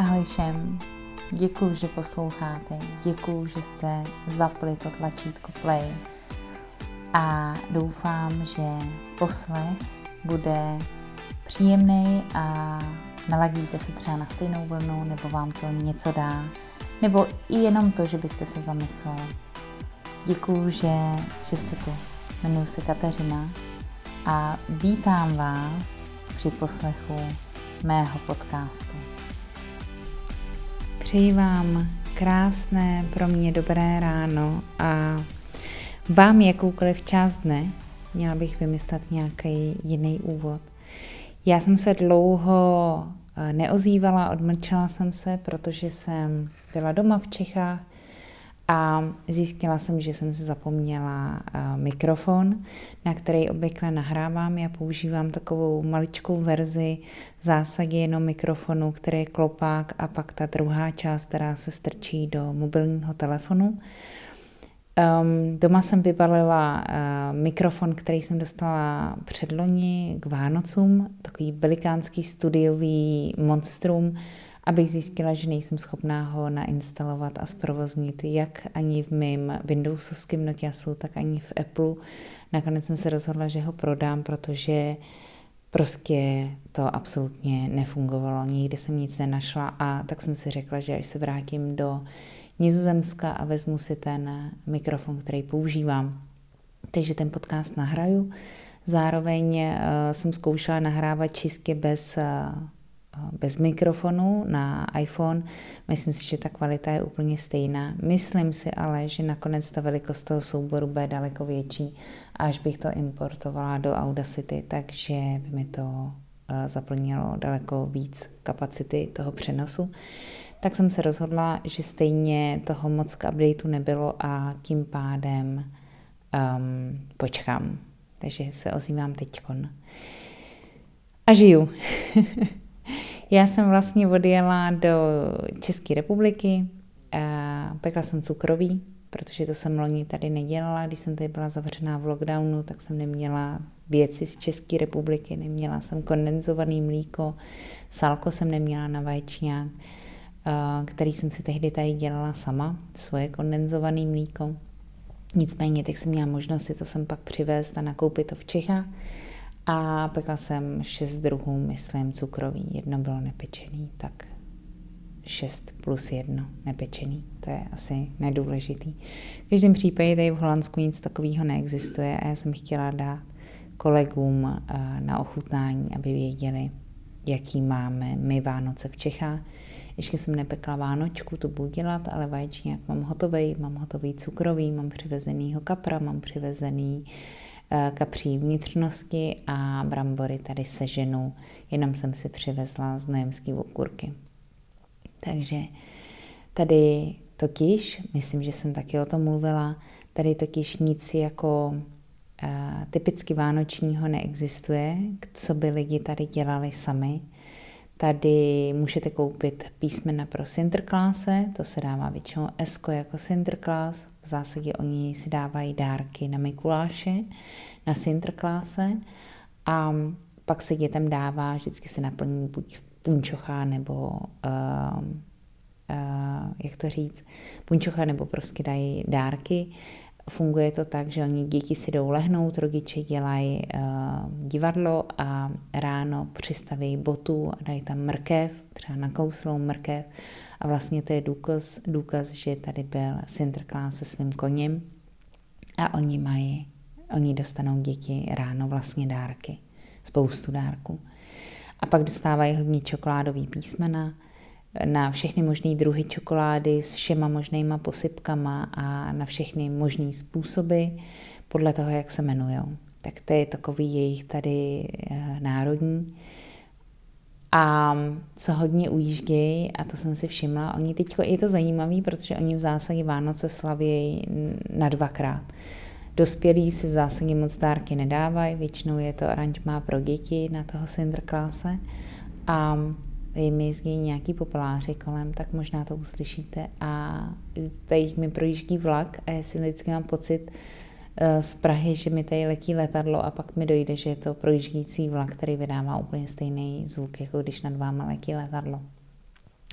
Ahoj všem, děkuji, že posloucháte, děkuji, že jste zapli to tlačítko play a doufám, že poslech bude příjemný a naladíte se třeba na stejnou vlnu, nebo vám to něco dá, nebo i jenom to, že byste se zamysleli. Děkuji, že, že jste tu. Jmenuji se Kateřina a vítám vás při poslechu mého podcastu. Přeji vám krásné, pro mě dobré ráno a vám jakoukoliv část dne. Měla bych vymyslet nějaký jiný úvod. Já jsem se dlouho eh, neozývala, odmlčela jsem se, protože jsem byla doma v Čechách a zjistila jsem, že jsem si zapomněla uh, mikrofon, na který obvykle nahrávám. Já používám takovou maličkou verzi v zásadě jenom mikrofonu, který je klopák a pak ta druhá část, která se strčí do mobilního telefonu. Um, doma jsem vybalila uh, mikrofon, který jsem dostala předloni k Vánocům, takový velikánský studiový monstrum, abych zjistila, že nejsem schopná ho nainstalovat a zprovoznit jak ani v mém Windowsovském Nokiasu, tak ani v Apple. Nakonec jsem se rozhodla, že ho prodám, protože prostě to absolutně nefungovalo. Nikdy jsem nic nenašla a tak jsem si řekla, že až se vrátím do Nizozemska a vezmu si ten mikrofon, který používám. Takže ten podcast nahraju. Zároveň uh, jsem zkoušela nahrávat čistě bez uh, bez mikrofonu na iPhone. Myslím si, že ta kvalita je úplně stejná. Myslím si ale, že nakonec ta velikost toho souboru bude daleko větší, až bych to importovala do Audacity, takže by mi to eh, zaplnilo daleko víc kapacity toho přenosu. Tak jsem se rozhodla, že stejně toho moc k updateu nebylo a tím pádem um, počkám. Takže se ozývám teďkon. A žiju. Já jsem vlastně odjela do České republiky, pekla jsem cukroví, protože to jsem loni tady nedělala. Když jsem tady byla zavřená v lockdownu, tak jsem neměla věci z České republiky, neměla jsem kondenzovaný mlíko, salko jsem neměla na vaječňák, který jsem si tehdy tady dělala sama, svoje kondenzované mlíko. Nicméně, tak jsem měla možnost si to sem pak přivést a nakoupit to v Čechách. A pekla jsem šest druhů, myslím, cukrový. Jedno bylo nepečený, tak šest plus jedno nepečený. To je asi nedůležitý. V každém případě tady v Holandsku nic takového neexistuje a já jsem chtěla dát kolegům eh, na ochutnání, aby věděli, jaký máme my Vánoce v Čechách. Ještě jsem nepekla Vánočku, to budu dělat, ale vaječník mám hotový, mám hotový cukrový, mám přivezenýho kapra, mám přivezený uh, kapří vnitřnosti a brambory tady seženu, jenom jsem si přivezla z nojemský okurky. Takže tady totiž, myslím, že jsem taky o tom mluvila, tady totiž nic jako uh, typicky vánočního neexistuje, co by lidi tady dělali sami. Tady můžete koupit písmena pro Sinterklase, to se dává většinou Esko jako Sinterklas, v zásadě oni si dávají dárky na Mikuláše, na Sinterklase a pak se dětem dává, vždycky se naplní buď punčocha nebo uh, uh, jak to říct, punčocha nebo prostě dají dárky. Funguje to tak, že oni děti si jdou lehnout, rodiče dělají uh, divadlo a ráno přistaví botu a dají tam mrkev, třeba nakouslou mrkev a vlastně to je důkaz, důkaz že tady byl Sinterklaas se svým koněm a oni mají, oni dostanou děti ráno vlastně dárky, spoustu dárků. A pak dostávají hodně čokoládový písmena, na všechny možné druhy čokolády s všema možnýma posypkama a na všechny možné způsoby podle toho, jak se jmenují. Tak to je takový jejich tady eh, národní. A co hodně ujíždějí, a to jsem si všimla, oni teď je to zajímavé, protože oni v zásadě Vánoce slavějí na dvakrát. Dospělí si v zásadě moc dárky nedávají, většinou je to aranžmá pro děti na toho Sinterklase. A mi jezdí nějaký popeláři kolem, tak možná to uslyšíte. A tady mi projíždí vlak a já si vždycky mám pocit, z Prahy, že mi tady letí letadlo a pak mi dojde, že je to projíždějící vlak, který vydává úplně stejný zvuk, jako když nad váma letí letadlo.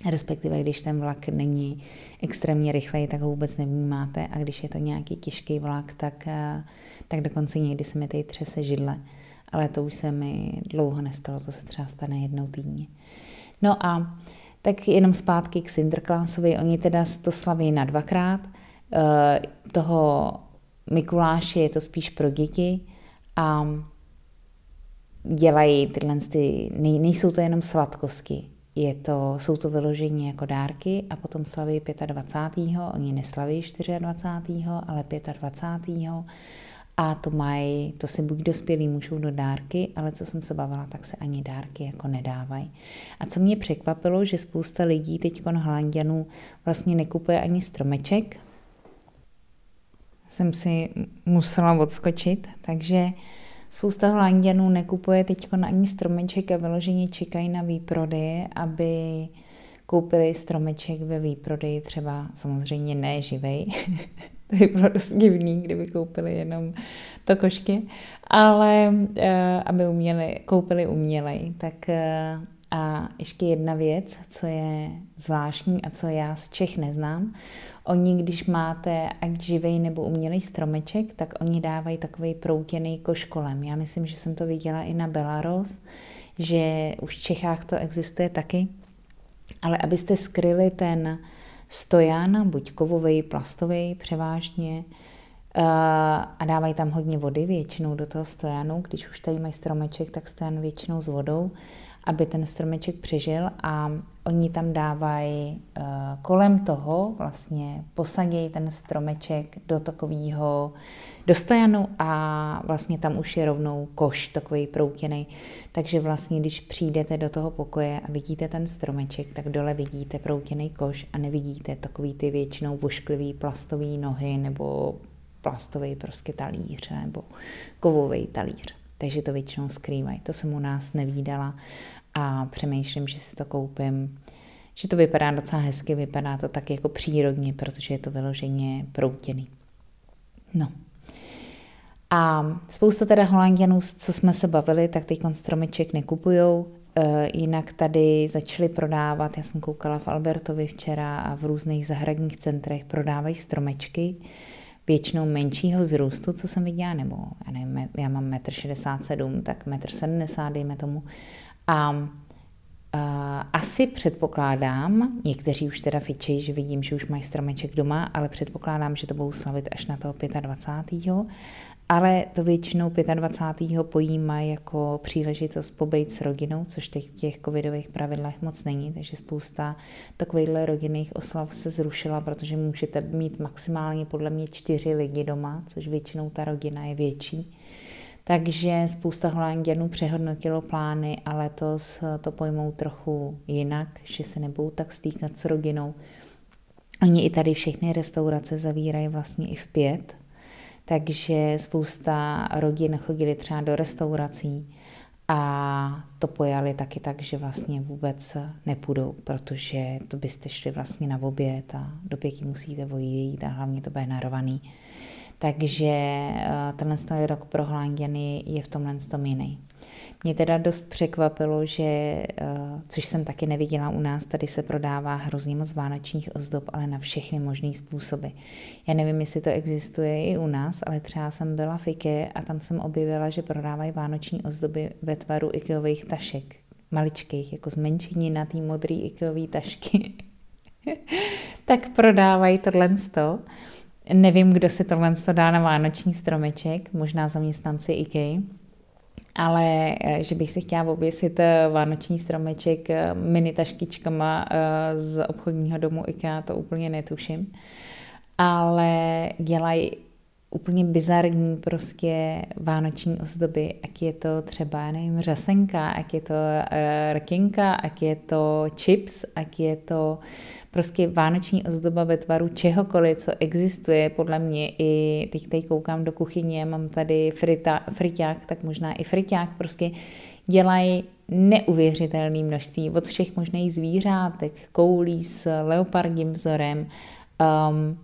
respektive když ten vlak není extrémně rychlej, tak ho vůbec nevnímáte a když je to nějaký těžký vlak, tak, eh, tak dokonce někdy se mi tady třese židle. Ale to už se mi dlouho nestalo, to se třeba stane jednou týdně. No a tak jenom zpátky k Sinterklaasovi, oni teda to slaví na dvakrát, eh, toho Mikuláše je to spíš pro děti a dělají tyhle, ty, nejsou to jenom sladkosti, je to, jsou to vyložení jako dárky a potom slaví 25. Oni neslaví 24. ale 25. A to mají, to si buď dospělí můžou do dárky, ale co jsem se bavila, tak se ani dárky jako nedávají. A co mě překvapilo, že spousta lidí teď Holandianů vlastně nekupuje ani stromeček, jsem si musela odskočit, takže spousta Holandianů nekupuje teď ani stromeček a vyloženě čekají na výprodej, aby koupili stromeček ve výprodeji, třeba samozřejmě ne živej, to by bylo dost divný, kdyby koupili jenom to košky, ale uh, aby uměli, koupili umělej. Tak uh, a ještě jedna věc, co je zvláštní a co já z Čech neznám. Oni, když máte ať živej nebo umělý stromeček, tak oni dávají takový proutěný koš kolem. Já myslím, že jsem to viděla i na Belarus, že už v Čechách to existuje taky. Ale abyste skryli ten stojan, buď kovový, plastový převážně, eh, a dávají tam hodně vody většinou do toho stojanu. Když už tady mají stromeček, tak stojan většinou s vodou aby ten stromeček přežil a oni tam dávají uh, kolem toho, vlastně posadí ten stromeček do takového do stojanu a vlastně tam už je rovnou koš, takový proutěný. Takže vlastně, když přijdete do toho pokoje a vidíte ten stromeček, tak dole vidíte proutěný koš a nevidíte takový ty většinou vošklivý plastový nohy nebo plastový prostě talíř nebo kovový talíř. Takže to většinou skrývají. To jsem u nás nevídala a přemýšlím, že si to koupím, že to vypadá docela hezky, vypadá to tak jako přírodně, protože je to vyloženě proutěný. No. A spousta teda Holandianů, co jsme se bavili, tak teď stromeček nekupujou, e, jinak tady začali prodávat, já jsem koukala v Albertovi včera a v různých zahradních centrech prodávají stromečky, většinou menšího zrůstu, co jsem viděla, nebo já nevím, já mám 1,67 m, tak 1,70 m, dejme tomu, a uh, asi předpokládám, někteří už teda fičejí, že vidím, že už mají stromeček doma, ale předpokládám, že to budou slavit až na toho 25. Ale to většinou 25. pojímají jako příležitost pobejt s rodinou, což teď v těch covidových pravidlech moc není, takže spousta takovýchhle rodinných oslav se zrušila, protože můžete mít maximálně podle mě čtyři lidi doma, což většinou ta rodina je větší. Takže spousta Holanděnů přehodnotilo plány a letos to pojmou trochu jinak, že se nebudou tak stýkat s rodinou. Oni i tady všechny restaurace zavírají vlastně i v pět, takže spousta rodin chodili třeba do restaurací a to pojali taky tak, že vlastně vůbec nepůjdou, protože to byste šli vlastně na oběd a do pěti musíte vojít a hlavně to bude narovaný. Takže eh, tenhle rok pro Holanděny je v tomhle tom jiný. Mě teda dost překvapilo, že, eh, což jsem taky neviděla u nás, tady se prodává hrozně moc vánočních ozdob, ale na všechny možné způsoby. Já nevím, jestli to existuje i u nás, ale třeba jsem byla v IKE a tam jsem objevila, že prodávají vánoční ozdoby ve tvaru IKEových tašek, maličkých, jako zmenšení na té modrý IKEový tašky. tak prodávají tohle sto. Nevím, kdo si tohle dá na vánoční stromeček, možná zaměstnanci IKEA, ale eh, že bych si chtěla oběsit eh, vánoční stromeček eh, mini taškičkama z obchodního domu IKEA, to úplně netuším. Ale dělají úplně bizarní prostě vánoční ozdoby, jak je to třeba, já nevím, řasenka, jak je to rkinka, jak je to chips, jak je to prostě vánoční ozdoba ve tvaru čehokoliv, co existuje, podle mě i, teď tady koukám do kuchyně, mám tady frita, friťák, tak možná i friťák, prostě dělají neuvěřitelné množství od všech možných zvířátek, koulí s leopardím vzorem, um,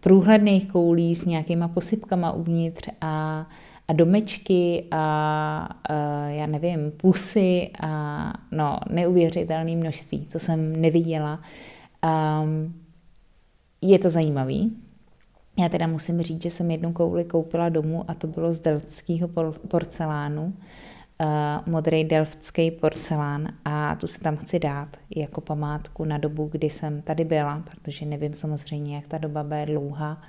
průhledných koulí s nějakýma posypkama uvnitř a a domečky a, a já nevím, pusy a no, neuvěřitelné množství, co jsem neviděla. Um, je to zajímavý. Já teda musím říct, že jsem jednu kouli koupila domů a to bylo z delftského porcelánu, uh, modrý delftský porcelán a tu si tam chci dát jako památku na dobu, kdy jsem tady byla, protože nevím samozřejmě, jak ta doba bude dlouhá,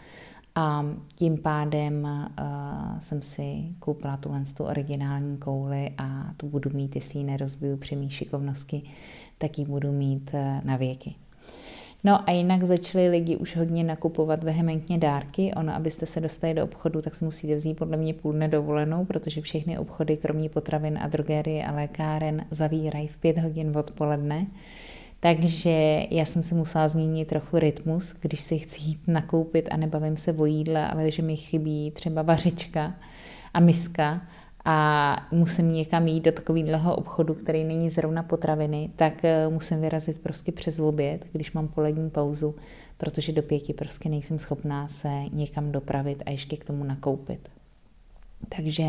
a tím pádem uh, jsem si koupila tuhle tu originální kouli a tu budu mít, jestli ji nerozbiju při mý šikovnosti, tak ji budu mít uh, na věky. No a jinak začaly lidi už hodně nakupovat vehementně dárky. Ono, abyste se dostali do obchodu, tak si musíte vzít podle mě půl dne dovolenou, protože všechny obchody, kromě potravin a drogerie a lékáren, zavírají v pět hodin odpoledne. Takže já jsem si musela změnit trochu rytmus, když si chci jít nakoupit a nebavím se o jídle, ale že mi chybí třeba vařička a miska a musím někam jít do takového obchodu, který není zrovna potraviny, tak eh, musím vyrazit prostě přes oběd, když mám polední pauzu, protože do pěti prostě nejsem schopná se někam dopravit a ještě k tomu nakoupit. Takže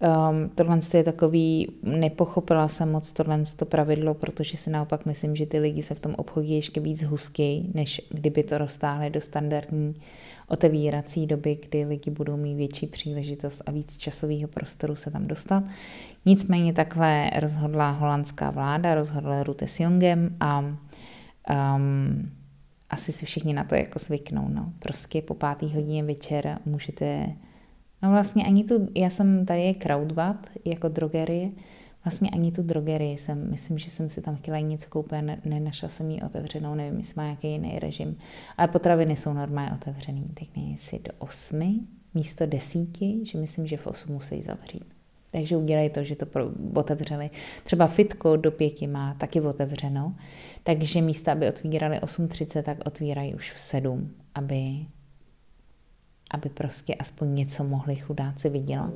Um, tohle je takový, nepochopila jsem moc tohle to pravidlo, protože si naopak myslím, že ty lidi se v tom obchodě ještě víc husky, než kdyby to roztáhli do standardní otevírací doby, kdy lidi budou mít větší příležitost a víc časového prostoru se tam dostat. Nicméně takhle rozhodla holandská vláda, rozhodla Rute s Jongem a um, asi si všichni na to jako zvyknou. No. Prostě po pátý hodině večer můžete No vlastně ani tu, já jsem tady je Krautvat jako drogerie, vlastně ani tu drogerii jsem, myslím, že jsem si tam chtěla něco koupit, ne, nenašla jsem ji otevřenou, nevím, jestli má nějaký jiný režim. Ale potraviny jsou normálně otevřený, tak nevím, jestli do osmi, místo desíti, že myslím, že v osm musí zavřít. Takže udělají to, že to otevřeli. Třeba fitko do pěti má taky otevřeno, takže místo, aby otvírali 8.30, tak otvírají už v 7, aby aby prostě aspoň něco mohli chudáci vydělat.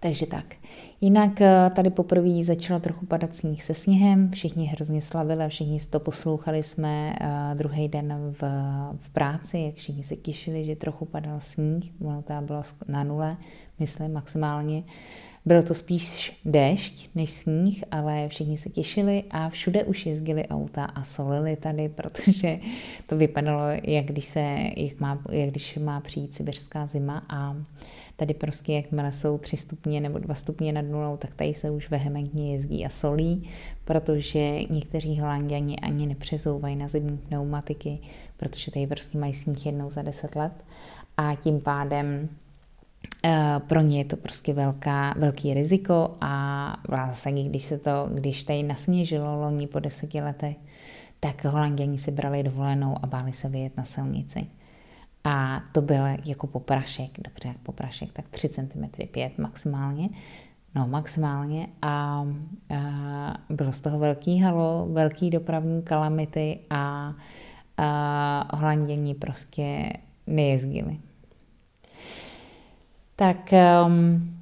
Takže tak. Jinak eh, tady poprvé začalo trochu padat sníh se sněhem, všichni hrozně slavili a všichni to poslouchali jsme uh, druhý den v, v práci, jak všichni se těšili, že trochu padal sníh, ono to bylo na nule, myslím maximálně. Byl to spíš déšť než sníh, ale všichni se těšili a všude už jezdili auta a solili tady, protože to vypadalo, jak když, se, jak má, jak když má přijít sibirská zima a tady prostě jakmile jsou tři stupně nebo dva stupně nad nulou, tak tady se už vehementně jezdí a solí, protože někteří holanděni ani nepřezouvají na zimní pneumatiky, protože tady prostě mají sníh jednou za deset let. A tím pádem pro ně je to prostě velká, velký riziko a vlastně, když se to, když tady nasněžilo loni po deseti letech, tak holanděni si brali dovolenou a báli se vyjet na silnici. A to byl jako poprašek, dobře, jak poprašek, tak 3 cm, 5 maximálně, no maximálně a, a bylo z toho velký halo, velký dopravní kalamity a, a holanděni prostě nejezdili. Tak um,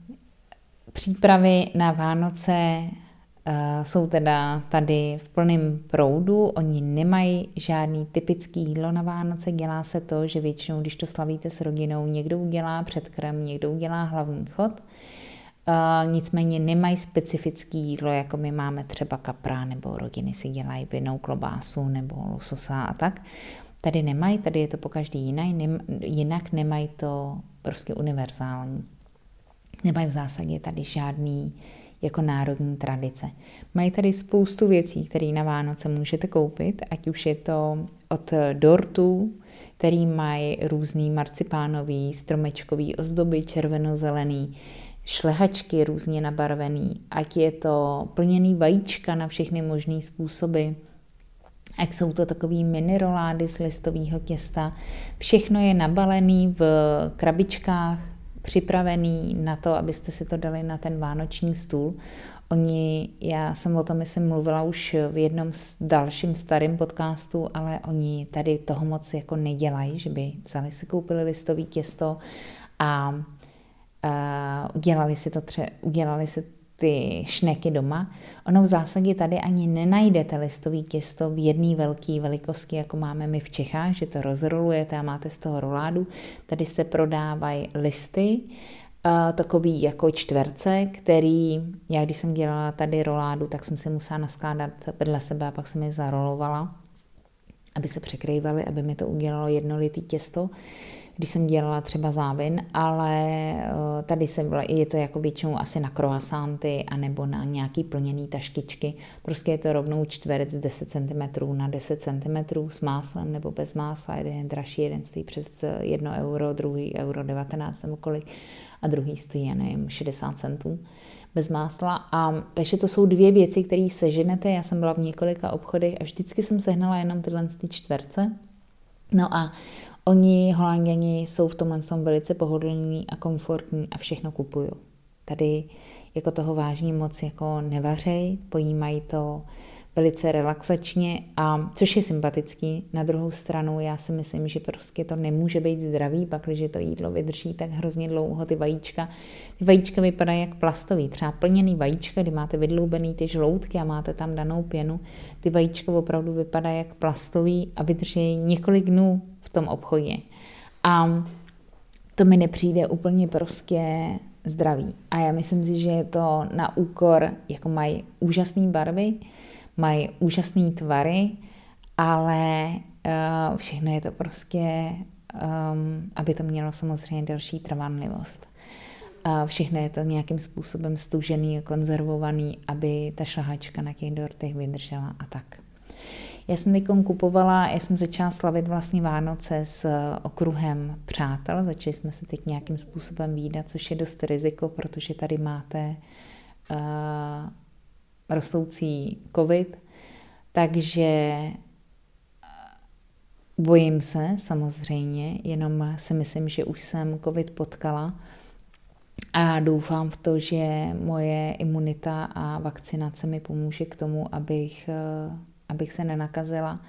přípravy na Vánoce uh, jsou teda tady v plném proudu. Oni nemají žádný typický jídlo na Vánoce. Dělá se to, že většinou, když to slavíte s rodinou, někdo udělá předkrm, někdo udělá hlavní chod. Uh, nicméně nemají specifický jídlo, jako my máme třeba kapra, nebo rodiny si dělají vinou klobásu nebo lososa a tak. Tady nemají, tady je to po každý jiný, nem, jinak nemají to prostě univerzální. Nemají v zásadě tady žádný jako národní tradice. Mají tady spoustu věcí, které na Vánoce můžete koupit, ať už je to od dortů, který mají různý marcipánový, stromečkový ozdoby, červeno-zelený, šlehačky různě nabarvený, ať je to plněný vajíčka na všechny možné způsoby, jak jsou to takový mini rolády z listového těsta. Všechno je nabalený v krabičkách, připravený na to, abyste si to dali na ten vánoční stůl. Oni, já jsem o tom myslím mluvila už v jednom s dalším starým podcastu, ale oni tady toho moc jako nedělají, že by vzali si, koupili listový těsto a uh, udělali si to tře- udělali si ty šneky doma. Ono v zásadě tady ani nenajdete listový těsto v jedné velké velikosti, jako máme my v Čechách, že to rozrolujete a máte z toho roládu. Tady se prodávají listy takový jako čtverce, který, já když jsem dělala tady roládu, tak jsem si musela naskládat vedle sebe a pak jsem je zarolovala, aby se překrývaly, aby mi to udělalo jednolitý těsto když jsem dělala třeba závin, ale eh, tady se je to jako většinou asi na croissanty anebo na nějaký plněný taškičky. Prostě je to rovnou čtverec 10 cm na 10 cm s máslem nebo bez másla. Jeden je dražší, jeden stojí přes 1 euro, druhý euro 19 nebo kolik a druhý stojí, já nevím, 60 centů bez másla. A, takže to jsou dvě věci, které seženete. Já jsem byla v několika obchodech a vždycky jsem sehnala jenom tyhle ty čtverce. No a Oni, holanděni, jsou v tomhle tom velice pohodlní a komfortní a všechno kupují. Tady jako toho vážně moc jako nevařej, pojímají to velice relaxačně, a což je sympatický. Na druhou stranu já si myslím, že prostě to nemůže být zdravý, pak když to jídlo vydrží tak hrozně dlouho, ty vajíčka. Ty vajíčka vypadají jak plastový, třeba plněný vajíčka, kdy máte vydloubený ty žloutky a máte tam danou pěnu. Ty vajíčka opravdu vypadají jak plastový a vydrží několik dnů v tom obchodě. A to mi nepřijde úplně prostě zdravý. A já myslím si, že je to na úkor, jako mají úžasné barvy, mají úžasné tvary, ale uh, všechno je to prostě, um, aby to mělo samozřejmě další trvanlivost. Uh, všechno je to nějakým způsobem stužený a konzervovaný, aby ta šlahačka na těch dortech vydržela a tak. Já jsem teď kupovala, já jsem začala slavit vlastně Vánoce s eh, okruhem přátel, začali jsme se teď nějakým způsobem výdat, což je dost riziko, protože tady máte uh, rostoucí covid, takže eh, bojím se samozřejmě, jenom si myslím, že už jsem covid potkala. A doufám v to, že moje imunita a vakcinace mi pomůže k tomu, abych abych se nenakazila.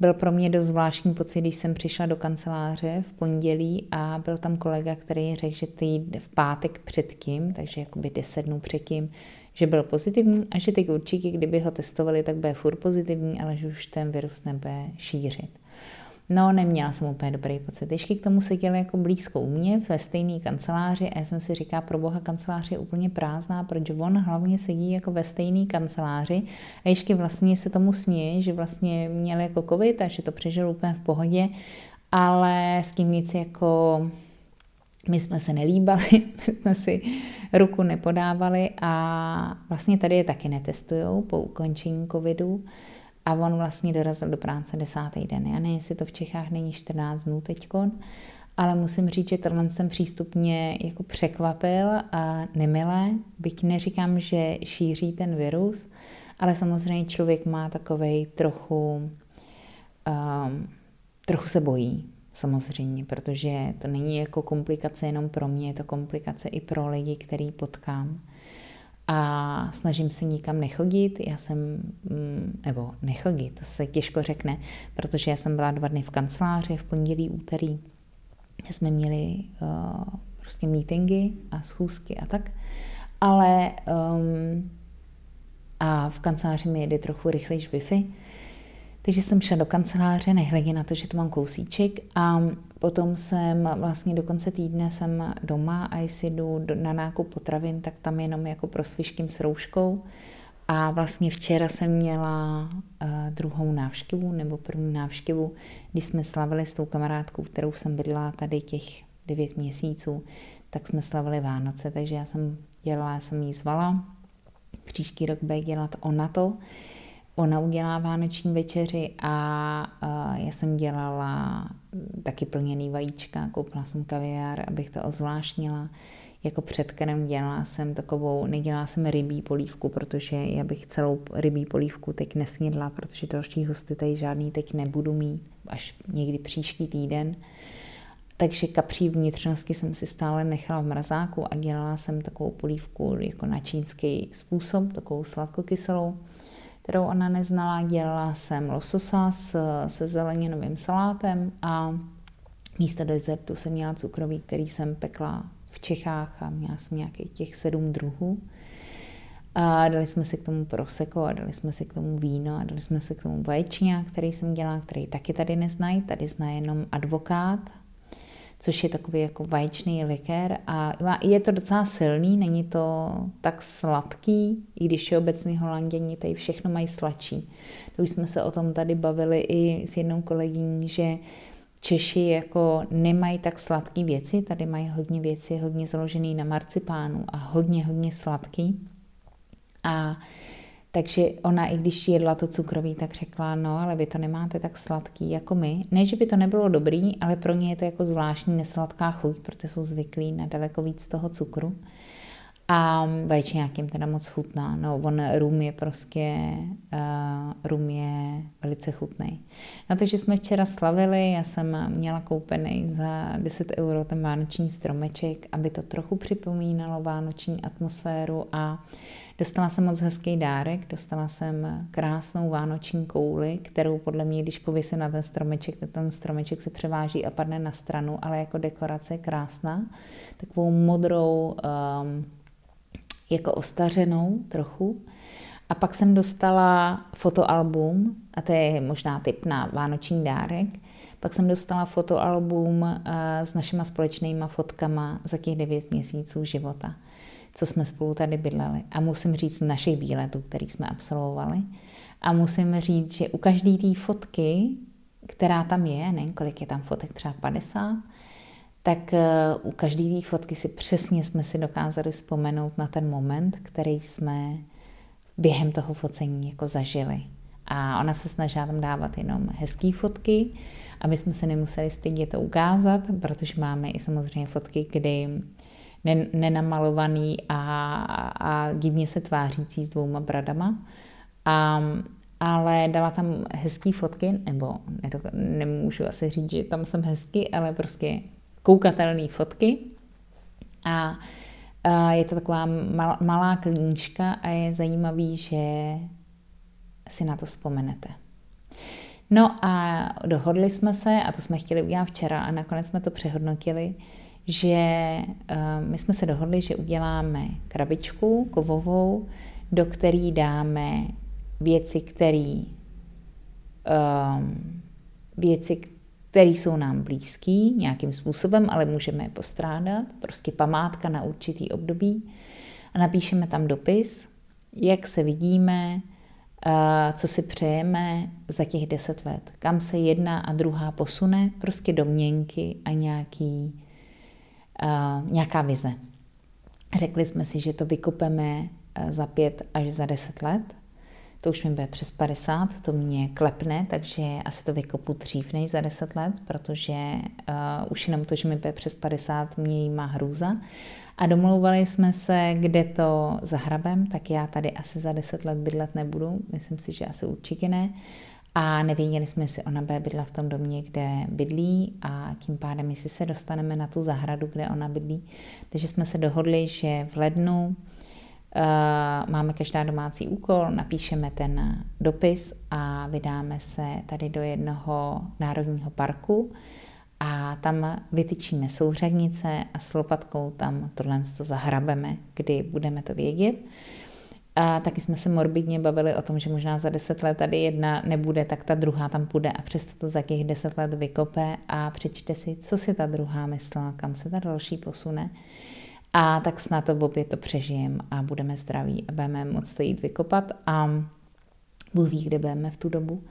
Byl pro mě dost zvláštní pocit, když jsem přišla do kanceláře v pondělí a byl tam kolega, který řekl, že ty v pátek předtím, takže jakoby 10 dnů předtím, že byl pozitivní a že ty určitě, kdyby ho testovali, tak bude furt pozitivní, ale že už ten virus nebude šířit. No, neměla jsem úplně dobrý pocit. Ještě k tomu seděli jako blízko u mě ve stejné kanceláři a já jsem si říká, pro boha kancelář je úplně prázdná, protože on hlavně sedí jako ve stejné kanceláři a ještě vlastně se tomu směje, že vlastně měl jako covid a že to přežil úplně v pohodě, ale s tím nic jako my jsme se nelíbali, my jsme si ruku nepodávali a vlastně tady je taky netestujou po ukončení covidu. A on vlastně dorazil do práce desátý den. Já nevím, jestli to v Čechách není 14 dnů teďkon, ale musím říct, že tenhle ten přístup mě jako překvapil a nemilé. Byť neříkám, že šíří ten virus, ale samozřejmě člověk má takovej trochu, um, trochu se bojí, samozřejmě, protože to není jako komplikace jenom pro mě, je to komplikace i pro lidi, který potkám a snažím se nikam nechodit. Já jsem, mm, nebo nechodit, to se těžko řekne, protože já jsem byla dva dny v kanceláři, v pondělí, úterý, jsme měli uh, prostě meetingy a schůzky a tak. Ale um, a v kanceláři mi jede trochu rychlejší Wi-Fi, takže jsem šla do kanceláře, nehledě na to, že to mám kousíček a potom jsem vlastně do konce týdne jsem doma a jestli jdu na nákup potravin, tak tam jenom jako prosviškým s rouškou. A vlastně včera jsem měla uh, druhou návštěvu, nebo první návštěvu, když jsme slavili s tou kamarádkou, kterou jsem bydla tady těch devět měsíců, tak jsme slavili Vánoce, takže já jsem dělala, já jsem jí zvala. Příští rok bude dělat ona to. Ona udělá vánoční večeři a já jsem dělala taky plněný vajíčka, koupila jsem kaviár, abych to ozvláštnila. Jako předkrem dělala jsem takovou, nedělala jsem rybí polívku, protože já bych celou rybí polívku teď nesnědla, protože další hosty tady žádný teď nebudu mít, až někdy příští týden. Takže kapří vnitřnosti jsem si stále nechala v mrazáku a dělala jsem takovou polívku jako na čínský způsob, takovou sladkokyselou kterou ona neznala. Dělala jsem lososa s, se zeleninovým salátem a místo desertu jsem měla cukroví, který jsem pekla v Čechách a měla jsem nějakých těch sedm druhů. A dali jsme si k tomu proseko a dali jsme si k tomu víno a dali jsme si k tomu vaječňák, který jsem dělala, který taky tady neznají, tady zná jenom advokát, což je takový jako vaječný likér a je to docela silný, není to tak sladký, i když je obecný holanděni tady všechno mají sladší. To už jsme se o tom tady bavili i s jednou kolegyní, že Češi jako nemají tak sladké věci, tady mají hodně věci, hodně založený na marcipánu a hodně, hodně sladký. A takže ona, i když jedla to cukroví, tak řekla, no, ale vy to nemáte tak sladký jako my. Ne, že by to nebylo dobrý, ale pro ně je to jako zvláštní nesladká chuť, protože jsou zvyklí na daleko víc toho cukru. A vaječňák teda moc chutná. No, on rum je prostě, uh, rum je velice chutný. No, takže jsme včera slavili, já jsem měla koupený za 10 euro ten vánoční stromeček, aby to trochu připomínalo vánoční atmosféru a Dostala jsem moc hezký dárek, dostala jsem krásnou vánoční kouli, kterou podle mě, když pověsím na ten stromeček, tak ten stromeček se převáží a padne na stranu, ale jako dekorace je krásná. Takovou modrou, um, jako ostařenou trochu. A pak jsem dostala fotoalbum, a to je možná typ na vánoční dárek. Pak jsem dostala fotoalbum uh, s našima společnýma fotkama za těch devět měsíců života co jsme spolu tady bydleli. A musím říct našich výletů, který jsme absolvovali. A musím říct, že u každé té fotky, která tam je, nevím, kolik je tam fotek, třeba 50, tak eh, u každé té fotky si přesně jsme si dokázali vzpomenout na ten moment, který jsme během toho focení jako zažili. A ona se snažila tam dávat jenom hezké fotky, aby jsme se nemuseli stydět to ukázat, protože máme i samozřejmě fotky, kdy nenamalovaný a, a divně se tvářící s dvouma bradama. A, ale dala tam hezký fotky, nebo nemůžu asi říct, že tam jsem hezky, ale prostě koukatelné fotky. A, a je to taková mal, malá klíčka a je zajímavý, že si na to vzpomenete. No a dohodli jsme se, a to jsme chtěli udělat včera, a nakonec jsme to přehodnotili, že uh, my jsme se dohodli, že uděláme krabičku kovovou, do které dáme věci, které um, věci, které jsou nám blízký nějakým způsobem, ale můžeme je postrádat, prostě památka na určitý období. A napíšeme tam dopis, jak se vidíme, co si přejeme za těch deset let, kam se jedna a druhá posune, prostě domněnky a nějaký nějaká vize. Řekli jsme si, že to vykopeme uh, za pět až za deset let. To už mi bude přes 50, to mě klepne, takže asi to vykopu dřív než za 10 let, protože uh, už jenom to, že mi bude přes 50, mě jí má hrůza. A domlouvali jsme se, kde to zahrabem, tak já tady asi za 10 let bydlet nebudu, myslím si, že asi určitě ne. A nevěděli jsme, jestli ona bude bydla v tom domě, kde bydlí a tím pádem, jestli se dostaneme na tu zahradu, kde ona bydlí. Takže jsme se dohodli, že v lednu uh, máme každá domácí úkol, napíšeme ten dopis a vydáme se tady do jednoho národního parku a tam vytyčíme souřadnice a s lopatkou tam tohle to zahrabeme, kdy budeme to vědět. A taky jsme se morbidně bavili o tom, že možná za deset let tady jedna nebude, tak ta druhá tam půjde a přesto to za těch deset let vykope a přečte si, co si ta druhá myslela, kam se ta další posune. A tak snad to obě to přežijeme a budeme zdraví a budeme moc to jít vykopat a Bůh ví, kde budeme v tu dobu.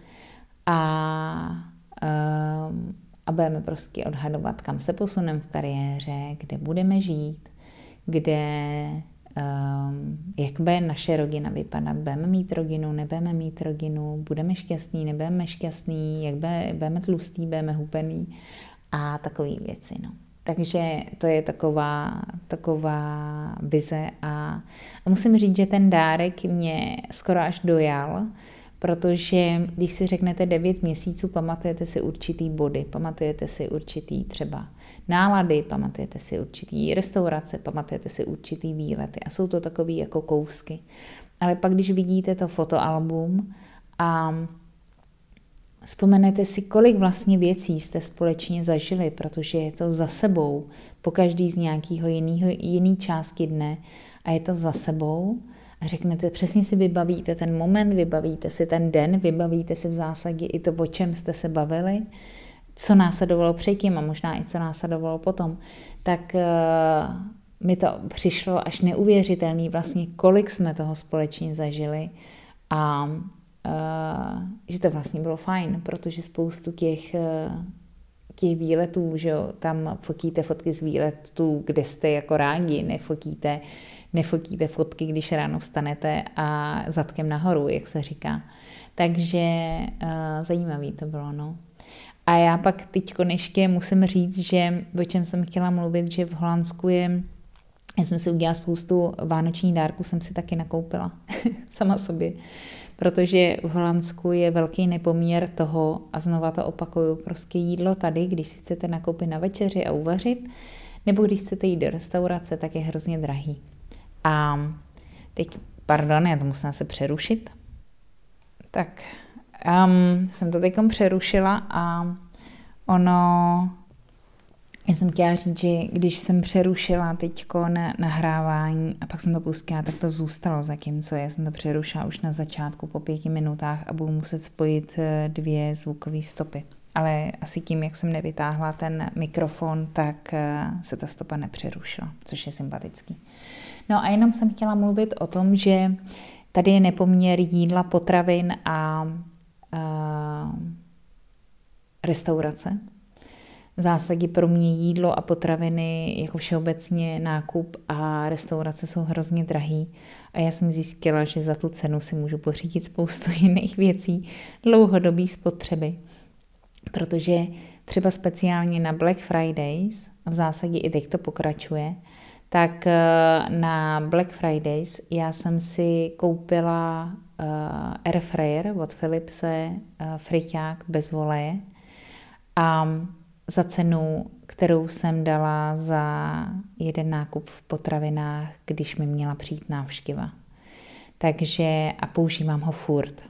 A, um, a budeme prostě odhadovat, kam se posuneme v kariéře, kde budeme žít, kde jak bude naše rodina vypadat, budeme mít rodinu, nebudeme mít rodinu, budeme šťastní, nebudeme šťastní, jak bude, budeme tlustý, budeme hubený a takové věci. No. Takže to je taková, taková vize a, a musím říct, že ten dárek mě skoro až dojal, protože když si řeknete 9 měsíců, pamatujete si určitý body, pamatujete si určitý třeba nálady, pamatujete si určitý restaurace, pamatujete si určitý výlety a jsou to takové jako kousky. Ale pak, když vidíte to fotoalbum a vzpomenete si, kolik vlastně věcí jste společně zažili, protože je to za sebou, po každý z nějakého jiného, jiný části dne a je to za sebou a řeknete, přesně si vybavíte ten moment, vybavíte si ten den, vybavíte si v zásadě i to, o čem jste se bavili, co následovalo předtím a možná i co následovalo potom, tak mi to přišlo až neuvěřitelný vlastně, kolik jsme toho společně zažili a uh, že to vlastně bylo fajn, protože spoustu těch, uh, těch výletů, že jo, tam fotíte fotky z výletů, kde jste jako rádi, nefotíte, nefotíte fotky, když ráno vstanete a zadkem nahoru, jak se říká. Takže uh, zajímavý to bylo, no. A já pak teď ještě musím říct, že o čem jsem chtěla mluvit, že v Holandsku je já jsem si udělala spoustu vánočních dárků, jsem si taky nakoupila sama sobě, protože v Holandsku je velký nepoměr toho, a znova to opakuju, prostě jídlo tady, když si chcete nakoupit na večeři a uvařit, nebo když chcete jít do restaurace, tak je hrozně drahý. A teď, pardon, já to musím se přerušit. Tak um, jsem to teď přerušila a ono já jsem chtěla říct, že když jsem přerušila teď na nahrávání a pak jsem to pustila, tak to zůstalo zatímco já jsem to přerušila už na začátku po pěti minutách a budu muset spojit eh, dvě zvukové stopy. Ale asi tím, jak jsem nevytáhla ten mikrofon, tak eh, se ta stopa nepřerušila, což je sympatický. No a jenom jsem chtěla mluvit o tom, že tady je nepoměr jídla, potravin a, a restaurace, v zásadě pro mě jídlo a potraviny jako všeobecně nákup a restaurace jsou hrozně drahý a já jsem zjistila, že za tu cenu si můžu pořídit spoustu jiných věcí dlouhodobý spotřeby. Protože třeba speciálně na Black Fridays, a v zásadě i teď to pokračuje, tak eh, na Black Fridays já jsem si koupila air fryer od Philipse, uh, friťák bez voleje a za cenu, kterou jsem dala za jeden nákup v potravinách, když mi měla přijít návštěva. Takže a používám ho furt.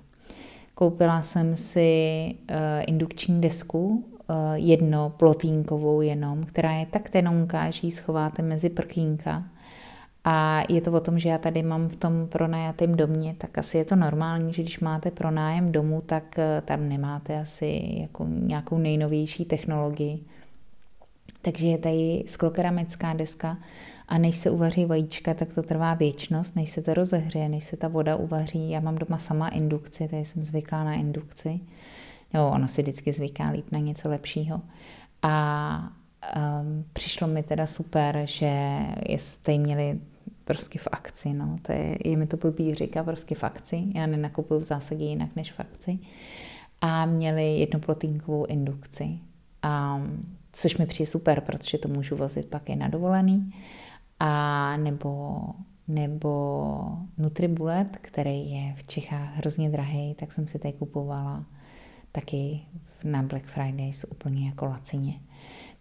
Koupila jsem si uh, indukční desku, uh, jedno plotínkovou jenom, která je tak tenonká, že ji schováte mezi prkínka. A je to o tom, že já tady mám v tom pronajatém domě, tak asi je to normální, že když máte pronájem domu, tak eh, tam nemáte asi jako nějakou nejnovější technologii. Takže je tady sklokeramická deska a než se uvaří vajíčka, tak to trvá věčnost, než se to rozehřeje, než se ta voda uvaří. Já mám doma sama indukci, tady jsem zvyklá na indukci. Nebo ono si vždycky zvyká líp na něco lepšího. A um, přišlo mi teda super, že jste měli prostě v akci, no, to je, je mi to blbý říká prostě v akci, já nenakupuju v zásadě jinak než v akci. A měli jednoplotínkovou indukci, a, což mi přijde super, protože to můžu vozit pak i na dovolený, a nebo nebo Nutribullet, který je v Čechách hrozně drahý, tak jsem si tady kupovala taky na Black Fridays úplně jako lacině.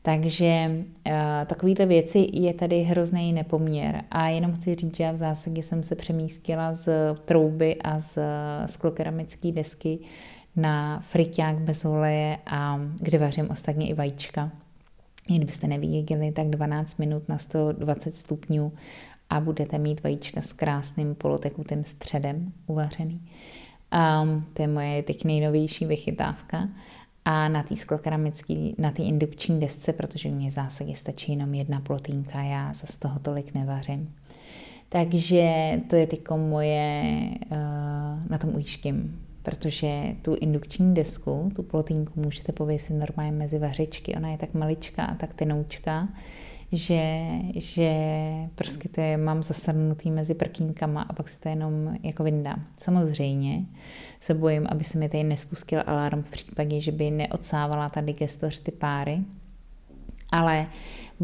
Takže uh, takovýhle věci je tady hrozný nepoměr. A jenom chci říct, že já v zásadě jsem se přemístila z trouby a z sklokeramické desky na friťák bez oleje, a kde vařím ostatně i vajíčka. Kdybyste neviděli, tak 12 minut na 120 stupňů a budete mít vajíčka s krásným polotekutým středem uvařený. Um, to je moje teď nejnovější vychytávka a na té sklokeramické, na té indukční desce, protože mě v zásadě stačí jenom jedna plotínka, já za z toho tolik nevařím. Takže to je tyko moje uh, na tom ujištěm, protože tu indukční desku, tu plotínku můžete pověsit normálně mezi vařičky, ona je tak maličká a tak tenoučká, že, že prostě to je, mám zasadnutý mezi prkínkama a pak se to jenom jako vyndám. Samozřejmě se bojím, aby se mi tady nespustil alarm v případě, že by neodsávala ta digestoř ty páry, ale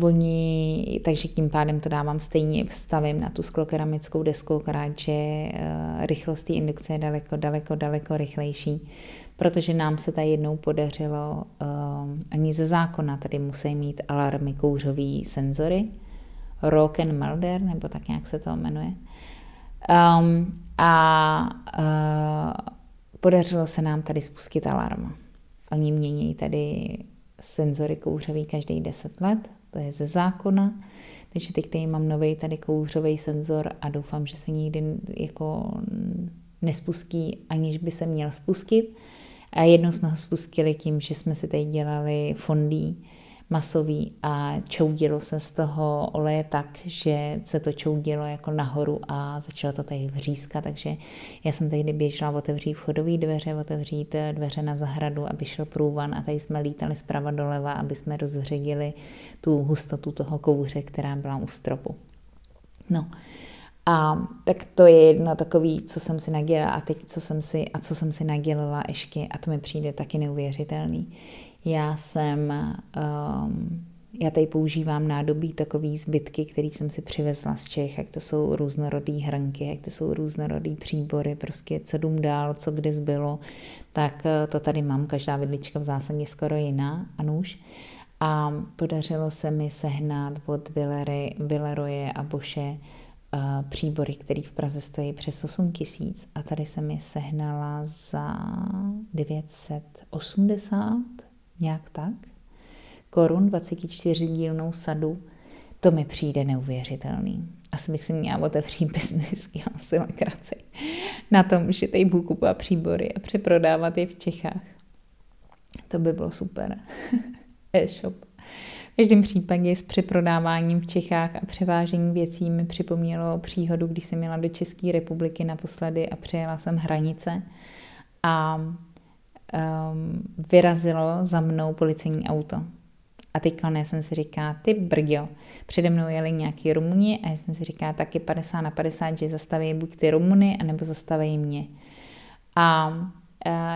oni, takže tím pádem to dávám stejně, stavím na tu sklokeramickou desku, akorát, že uh, rychlost indukce je daleko, daleko, daleko rychlejší protože nám se tady jednou podařilo, uh, ani ze zákona tady musí mít alarmy kouřový senzory, Rock and Melder, nebo tak nějak se to jmenuje. Um, a uh, podařilo se nám tady spustit alarm. Oni mění tady senzory kouřový každý 10 let, to je ze zákona, takže teď tady mám nový tady kouřový senzor a doufám, že se nikdy jako nespustí, aniž by se měl spustit. A jednou jsme ho spustili tím, že jsme si tady dělali fondí masový a čoudilo se z toho oleje tak, že se to čoudilo jako nahoru a začalo to tady vřískat, takže já jsem tehdy běžela otevřít vchodové dveře, otevřít dveře na zahradu, aby šel průvan a tady jsme lítali zprava doleva, aby jsme rozředili tu hustotu toho kouře, která byla u stropu. No, a tak to je jedno takový, co jsem si nadělala a teď co jsem si, a co jsem si nadělala ještě a to mi přijde taky neuvěřitelný. Já jsem, um, já tady používám nádobí takový zbytky, který jsem si přivezla z Čech, jak to jsou různorodý hranky, jak to jsou různorodý příbory, prostě co dům dál, co kde zbylo, tak eh, to tady mám, každá vidlička v zásadě skoro jiná a nůž. A podařilo se mi sehnat od Villeroye a Boše příbory, který v Praze stojí přes 8 tisíc a tady jsem je sehnala za 980, nějak tak, korun, 24 dílnou sadu. To mi přijde neuvěřitelný. Asi bych si měla otevřít biznis, dělám si legraci na tom, že tady budu kupovat příbory a přeprodávat je v Čechách. To by bylo super. E-shop. V každém případě s přeprodáváním v Čechách a převážení věcí mi připomnělo příhodu, když jsem měla do České republiky naposledy a přejela jsem hranice a um, vyrazilo za mnou policejní auto. A teďka já jsem si říká, ty brďo, přede mnou jeli nějaký Rumuni a já jsem si říká taky 50 na 50, že zastaví buď ty Rumuny, anebo zastaví mě. A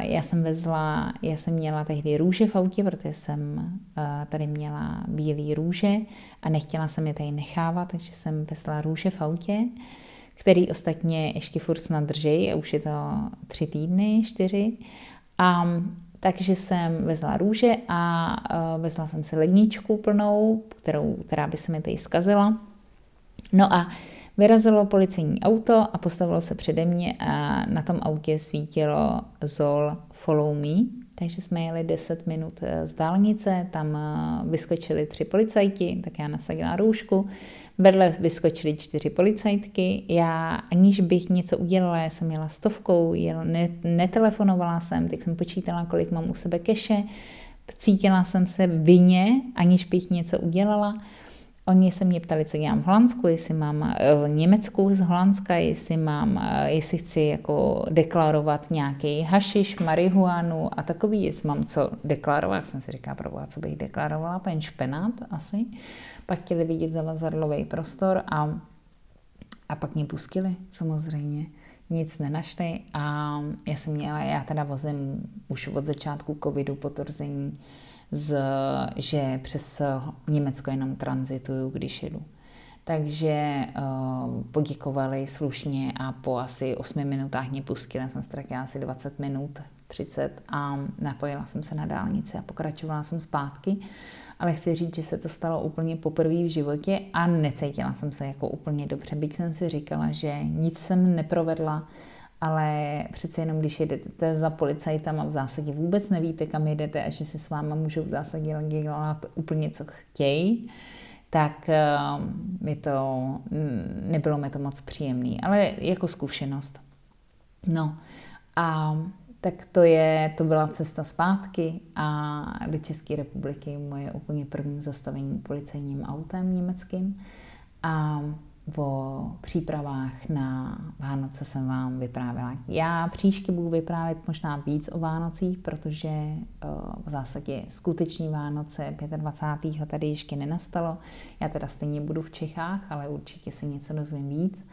já jsem vezla, já jsem měla tehdy růže v autě, protože jsem tady měla bílé růže a nechtěla jsem je tady nechávat, takže jsem vezla růže v autě, který ostatně ještě furt snad drží a už je to tři týdny, čtyři. A takže jsem vezla růže a uh, vezla jsem si ledničku plnou, kterou, která by se mi tady zkazila. No a Vyrazilo policejní auto a postavilo se přede mě a na tom autě svítilo Zol Follow Me. Takže jsme jeli 10 minut eh, z dálnice, tam eh, vyskočili tři policajti, tak já nasadila růžku. Vedle vyskočili čtyři policajtky. Já, aniž bych něco udělala, já jsem jela stovkou, jel, ne, netelefonovala jsem, teď jsem počítala, kolik mám u sebe keše, cítila jsem se vině, aniž bych něco udělala. Oni se mě ptali, co dělám v Holandsku, jestli mám eh, v Německu z Holandska, jestli mám, eh, jestli chci jako deklarovat nějaký hašiš, marihuanu a takový, jestli mám co deklarovat. Jak jsem si říkala, proboha, co bych deklarovala, ten špenát asi. Pak chtěli vidět zavazadlový prostor a, a pak mě pustili samozřejmě nic nenašli a já jsem měla, já teda vozím už od začátku covidu potvrzení z, že přes Německo jenom transituju, když jedu. Takže uh, poděkovali slušně a po asi 8 minutách mě pustili. Jsem ztratila asi 20 minut, 30 a napojila jsem se na dálnici a pokračovala jsem zpátky. Ale chci říct, že se to stalo úplně poprvé v životě a necítila jsem se jako úplně dobře. Byť jsem si říkala, že nic jsem neprovedla, ale přece jenom, když jedete za policajtama, v zásadě vůbec nevíte, kam jedete a že si s váma můžou v zásadě dělat úplně, co chtějí, tak mi to, nebylo mi to moc příjemný, ale jako zkušenost. No a tak to je, to byla cesta zpátky a do České republiky moje úplně první zastavení policejním autem německým. A o přípravách na Vánoce jsem vám vyprávěla. Já příště budu vyprávět možná víc o Vánocích, protože v zásadě skuteční Vánoce 25. tady ještě nenastalo. Já teda stejně budu v Čechách, ale určitě se něco dozvím víc.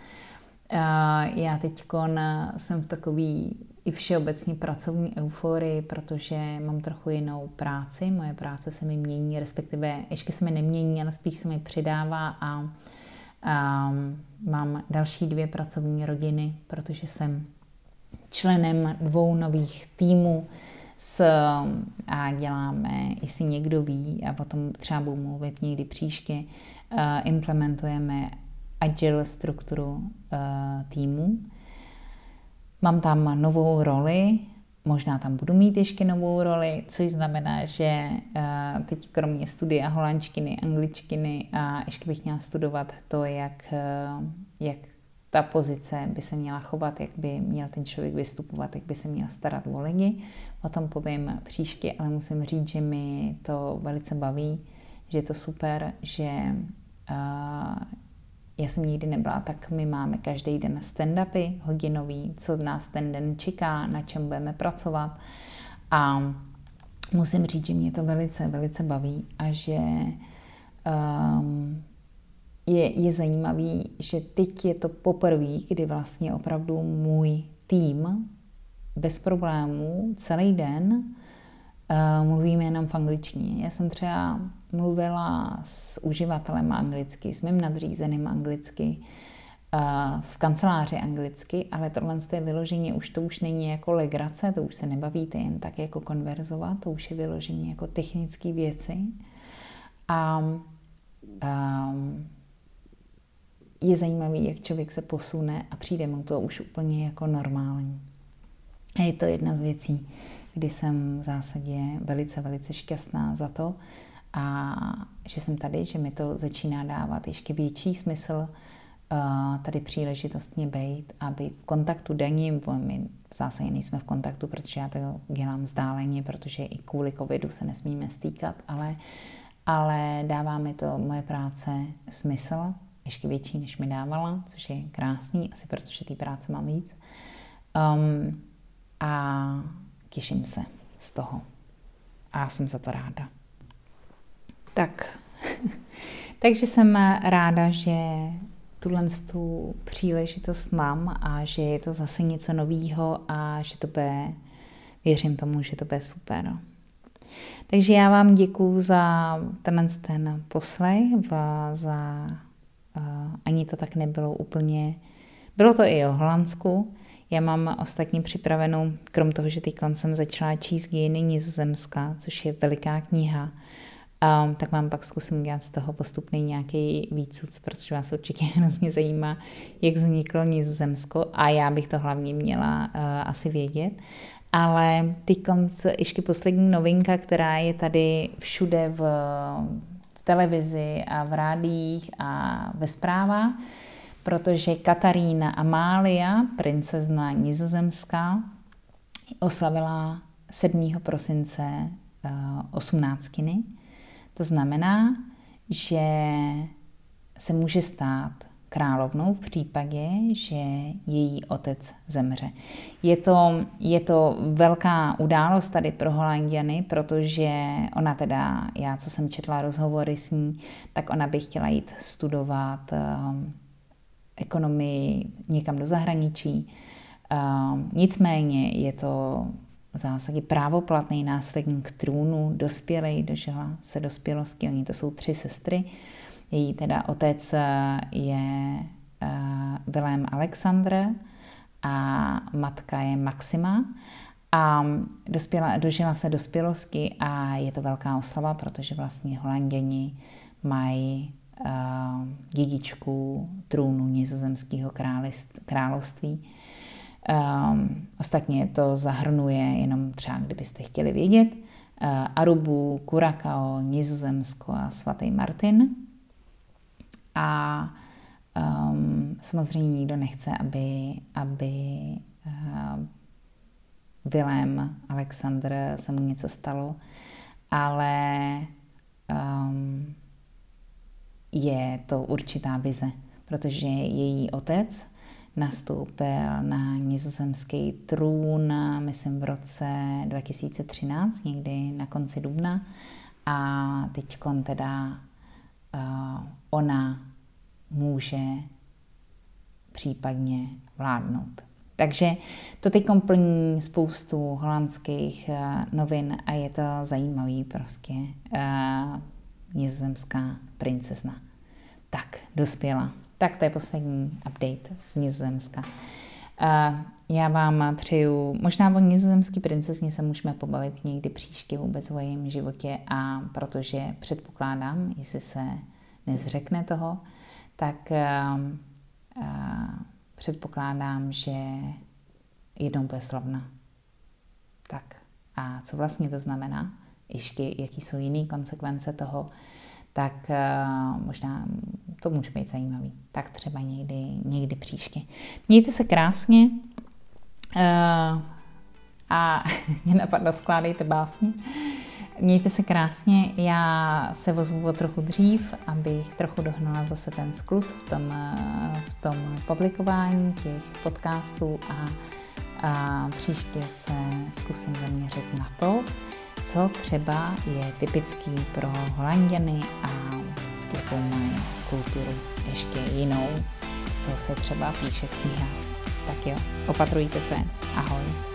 Já teď jsem v takový i všeobecně pracovní euforii, protože mám trochu jinou práci. Moje práce se mi mění, respektive ještě se mi nemění, ale spíš se mi přidává a Um, mám další dvě pracovní rodiny, protože jsem členem dvou nových týmů s, a děláme, jestli někdo ví, a potom třeba budu mluvit někdy příště, uh, implementujeme agile strukturu uh, týmu. Mám tam novou roli, Možná tam budu mít ještě novou roli, což znamená, že eh, teď kromě studia holandštiny, angličtiny a ještě bych měla studovat to, jak, eh, jak ta pozice by se měla chovat, jak by měl ten člověk vystupovat, jak by se měl starat o lidi. O tom povím příště, ale musím říct, že mi to velice baví, že je to super, že uh, já jsem nikdy nebyla, tak my máme každý den stand-upy hodinový, co nás ten den čeká, na čem budeme pracovat. A musím říct, že mě to velice, velice baví a že um, je, je zajímavý, že teď je to poprvé, kdy vlastně opravdu můj tým bez problémů celý den uh, mluvíme jenom v angličtině. Já jsem třeba mluvila s uživatelem anglicky, s mým nadřízeným anglicky, uh, v kanceláři anglicky, ale tohle je vyloženě, už to už není jako legrace, to už se nebavíte jen tak jako konverzovat, to už je vyloženě jako technické věci. A um, je zajímavý, jak člověk se posune a přijde mu to už úplně jako normální. A je to jedna z věcí, kdy jsem v zásadě velice, velice šťastná za to a že jsem tady, že mi to začíná dávat ještě větší smysl uh, tady příležitostně být a být v kontaktu denní, my v zásadě nejsme v kontaktu, protože já to dělám vzdáleně, protože i kvůli covidu se nesmíme stýkat, ale, ale dává mi to moje práce smysl ještě větší, než mi dávala, což je krásný, asi protože té práce mám víc. Um, a těším se z toho. A jsem za to ráda. Tak, takže jsem ráda, že tuhle tu příležitost mám a že je to zase něco novýho a že to bude, věřím tomu, že to bude super. Takže já vám děkuju za tenhle ten poslech, za ani to tak nebylo úplně. Bylo to i o Holandsku. Já mám ostatně připravenou, krom toho, že teď jsem začala číst dějiny Nizozemska, což je veliká kniha, um, tak mám pak zkusím dělat z toho postupný nějaký výcud, protože vás určitě hrozně zajímá, jak vzniklo Nizozemsko a já bych to hlavně měla uh, asi vědět. Ale teď ještě poslední novinka, která je tady všude v televizi a v rádiích a ve zprávách, protože Katarína Amália, princezna nizozemská, oslavila 7. prosince 18. To znamená, že se může stát královnou v případě, že její otec zemře. Je to, je to velká událost tady pro Holandiany, protože ona teda, já co jsem četla rozhovory s ní, tak ona by chtěla jít studovat um, ekonomii někam do zahraničí. Um, nicméně je to v zásadě právoplatný následník trůnu, dospělej, dožila se dospělosti, oni to jsou tři sestry, její teda otec eh, je uh, Vilém Alexandr a matka je Maxima. A dospěla, dožila se dospělosti a je to velká oslava, protože vlastně holanděni mají uh, dědičku trůnu nizozemského království. Um, ostatně to zahrnuje jenom třeba, kdybyste chtěli vědět, uh, Arubu, Kurakao, Nizozemsko a svatý Martin. A um, samozřejmě nikdo nechce, aby, aby uh, Vilém Alexandr se mu něco stalo, ale um, je to určitá vize, protože její otec nastoupil na nizozemský trůn, myslím v roce 2013, někdy na konci dubna, a teď teda ona může případně vládnout. Takže to teď plní spoustu holandských uh, novin a je to zajímavý prostě uh, nizozemská princezna. Tak, dospěla. Tak to je poslední update z Nizozemska. Uh, já vám přeju, možná o nizozemský princezně se můžeme pobavit někdy příště vůbec o jejím životě a protože předpokládám, jestli se nezřekne toho, tak uh, uh, předpokládám, že jednou bude slavna. Tak a co vlastně to znamená? Ještě jaký jsou jiné konsekvence toho, tak uh, možná to může být zajímavý. Tak třeba někdy, někdy příště. Mějte se krásně uh, a mě napadlo, skládejte básně. Mějte se krásně, já se vozvu o trochu dřív, abych trochu dohnala zase ten sklus v tom, v tom publikování těch podcastů a, a příště se zkusím zaměřit na to, co třeba je typický pro Holanděny a jakou mají kulturu ještě jinou, co se třeba píše v knihách. Tak jo, opatrujte se. Ahoj.